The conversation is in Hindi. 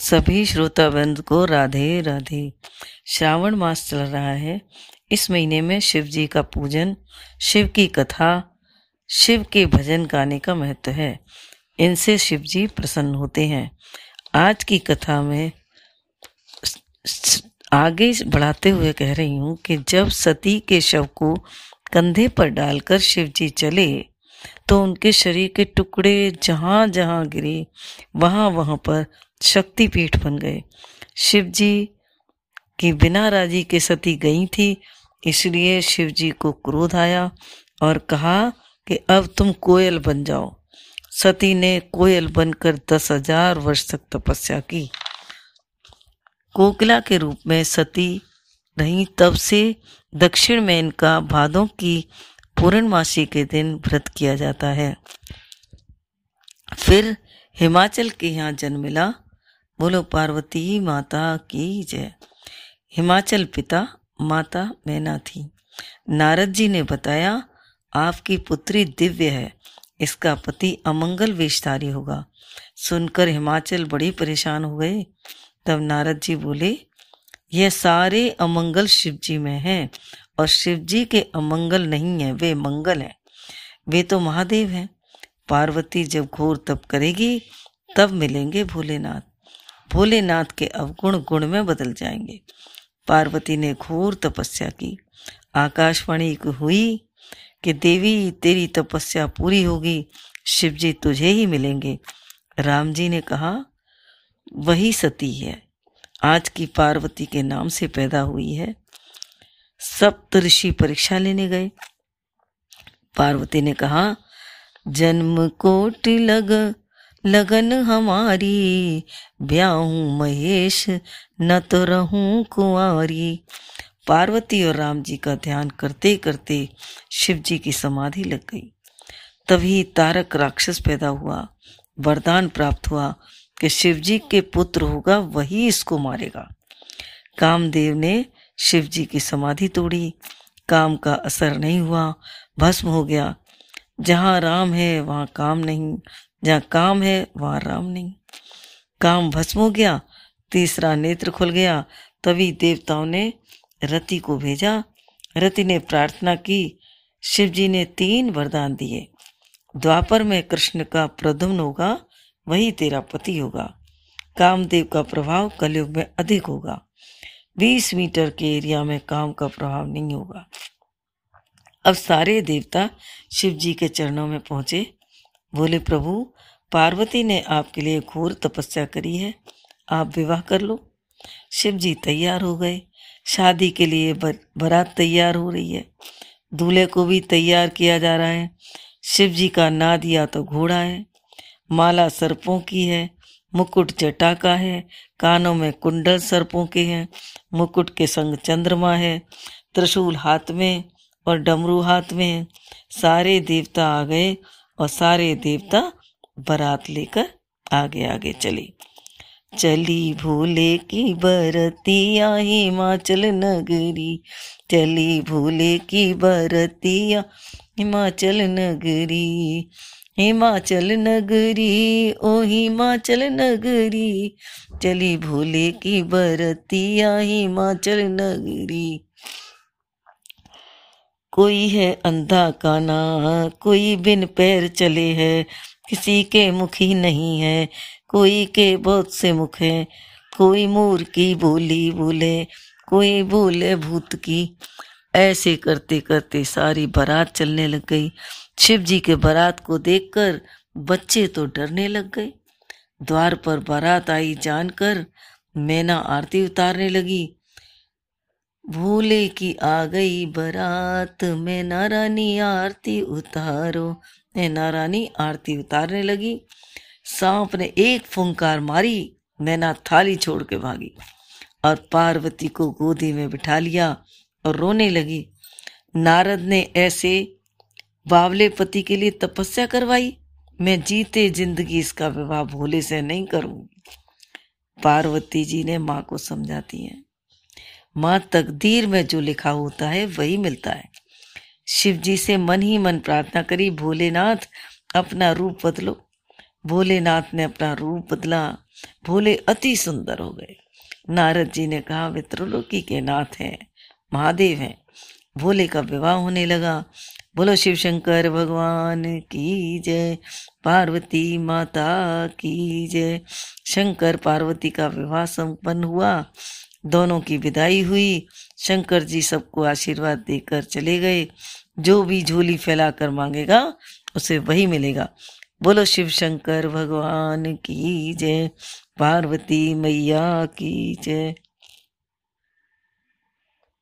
सभी श्रोताबंद को राधे राधे। श्रावण मास चल रहा है। इस महीने में शिव जी का पूजन, शिव की कथा, शिव के भजन गाने का महत्व है। इनसे शिव जी प्रसन्न होते हैं। आज की कथा में आगे बढ़ाते हुए कह रही हूँ कि जब सती के शव को कंधे पर डालकर शिव जी चले तो उनके शरीर के टुकड़े जहाँ जहाँ गिरे वहाँ वहाँ पर शक्तिपीठ बन गए। शिव जी की बिना राज़ी के सती गई थी, इसलिए शिव जी को क्रोध आया और कहा कि अब तुम कोयल बन जाओ। सती ने कोयल बनकर दस हज़ार वर्ष तक तपस्या की। कोकिला के रूप में सती रही, तब से दक्षिण में इनका भादों की पूर्णमासी के दिन व्रत किया जाता है। फिर हिमाचल के यहाँ जन्म मिला। बोलो, पार्वती माता की जय। हिमाचल पिता माता मैना थी नारद जी ने बताया, आपकी पुत्री दिव्य है, इसका पति अमंगल वेशधारी होगा। सुनकर हिमाचल बड़ी परेशान हो गए। तब नारद जी बोले, यह सारे अमंगल शिव जी में हैं, और शिव जी के अमंगल नहीं है, वे मंगल हैं। वे तो महादेव हैं। पार्वती जब घोर तप करेगी, तब मिलेंगे भोलेनाथ। भोलेनाथ के अवगुण गुण में बदल जाएँगे। पार्वती ने घोर तपस्या की। आकाशवाणी हुई कि, देवी, तेरी तपस्या पूरी होगी शिव जी तुझे ही मिलेंगे। राम जी ने कहा, वही सती है। आज की पार्वती के नाम से पैदा हुई है। सप्त ऋषि परीक्षा लेने गए। पार्वती ने कहा, जन्म कोट लग लगन हमारी, ब्याहूं महेश न तो रहूँ कुंवारी। पार्वती और राम जी का ध्यान करते करते शिव जी की समाधि लग गई। तभी तारक राक्षस पैदा हुआ। वरदान प्राप्त हुआ कि शिव जी के पुत्र होगा, वही इसको मारेगा। कामदेव ने शिव जी की समाधि तोड़ी। काम का असर नहीं हुआ, भस्म हो गया। जहाँ राम है, वहाँ काम नहीं। जहाँ काम है, वहाँ राम नहीं। काम भस्म हो गया, तीसरा नेत्र खुल गया। तभी देवताओं ने रति को भेजा। रति ने प्रार्थना की। शिव जी ने तीन वरदान दिए। द्वापर में कृष्ण का प्रधुम्न होगा, वही तेरा पति होगा। कामदेव का प्रभाव कलयुग में अधिक होगा। बीस मीटर के एरिया में काम का प्रभाव नहीं होगा। अब सारे देवता शिव जी के चरणों में पहुँचे। बोले, प्रभु, पार्वती ने आपके लिए घोर तपस्या करी है। आप विवाह कर लो। शिव जी तैयार हो गए। शादी के लिए बारात तैयार हो रही है। दूल्हे को भी तैयार किया जा रहा है। शिव जी का नाद या तो घोड़ा है। माला सर्पों की है। मुकुट जटा का है। कानों में कुंडल सर्पों के हैं। मुकुट के संग चंद्रमा है। त्रिशूल हाथ में और डमरू हाथ में है। सारे देवता आ गए। और सारे देवता बारात लेकर आगे आगे चले। चली भोले की बरतिया हिमाचल नगरी। चली भोले की बरतिया हिमाचल नगरी। हिमाचल नगरी, ओ हिमाचल नगरी। चली भोले की बरतिया हिमाचल नगरी। कोई है अंधा काना कोई बिन पैर चले है, किसी के मुखी नहीं है, कोई के बहुत से मुख है, कोई मोर की बोली बोले, कोई बोले भूत की। ऐसे करते करते सारी बारात चलने लग गई। शिव जी के बारात को देखकर बच्चे तो डरने लग गए। द्वार पर बारात आई जानकर मैना आरती उतारने लगी। भूले की आ गई बारात। में नारानी आरती उतारो। मैं नारानी आरती उतारने लगी। सांप ने एक फुंकार मारी। मैना थाली छोड़ के भागी और पार्वती को गोदी में बिठा लिया और रोने लगी। नारद ने ऐसे बावले पति के लिए तपस्या करवाई। मैं जीते ज़िंदगी इसका विवाह भोले से नहीं करूँगी। पार्वती जी ने माँ को समझाती हैं। माँ तकदीर में जो लिखा होता है, वही मिलता है। शिव जी से मन ही मन प्रार्थना करी, भोलेनाथ, अपना रूप बदलो। भोलेनाथ ने अपना रूप बदला। भोले अति सुंदर हो गए। नारद जी ने कहा, वे त्रिलोकी के नाथ हैं, महादेव हैं। भोले का विवाह होने लगा। बोलो शिव शंकर भगवान की जय, पार्वती माता की जय। शंकर पार्वती का विवाह संपन्न हुआ। दोनों की विदाई हुई। शंकर जी सबको आशीर्वाद देकर चले गए। जो भी झोली फैलाकर मांगेगा, उसे वही मिलेगा। बोलो, शिव शंकर, भगवान की जय। पार्वती मैया की जय।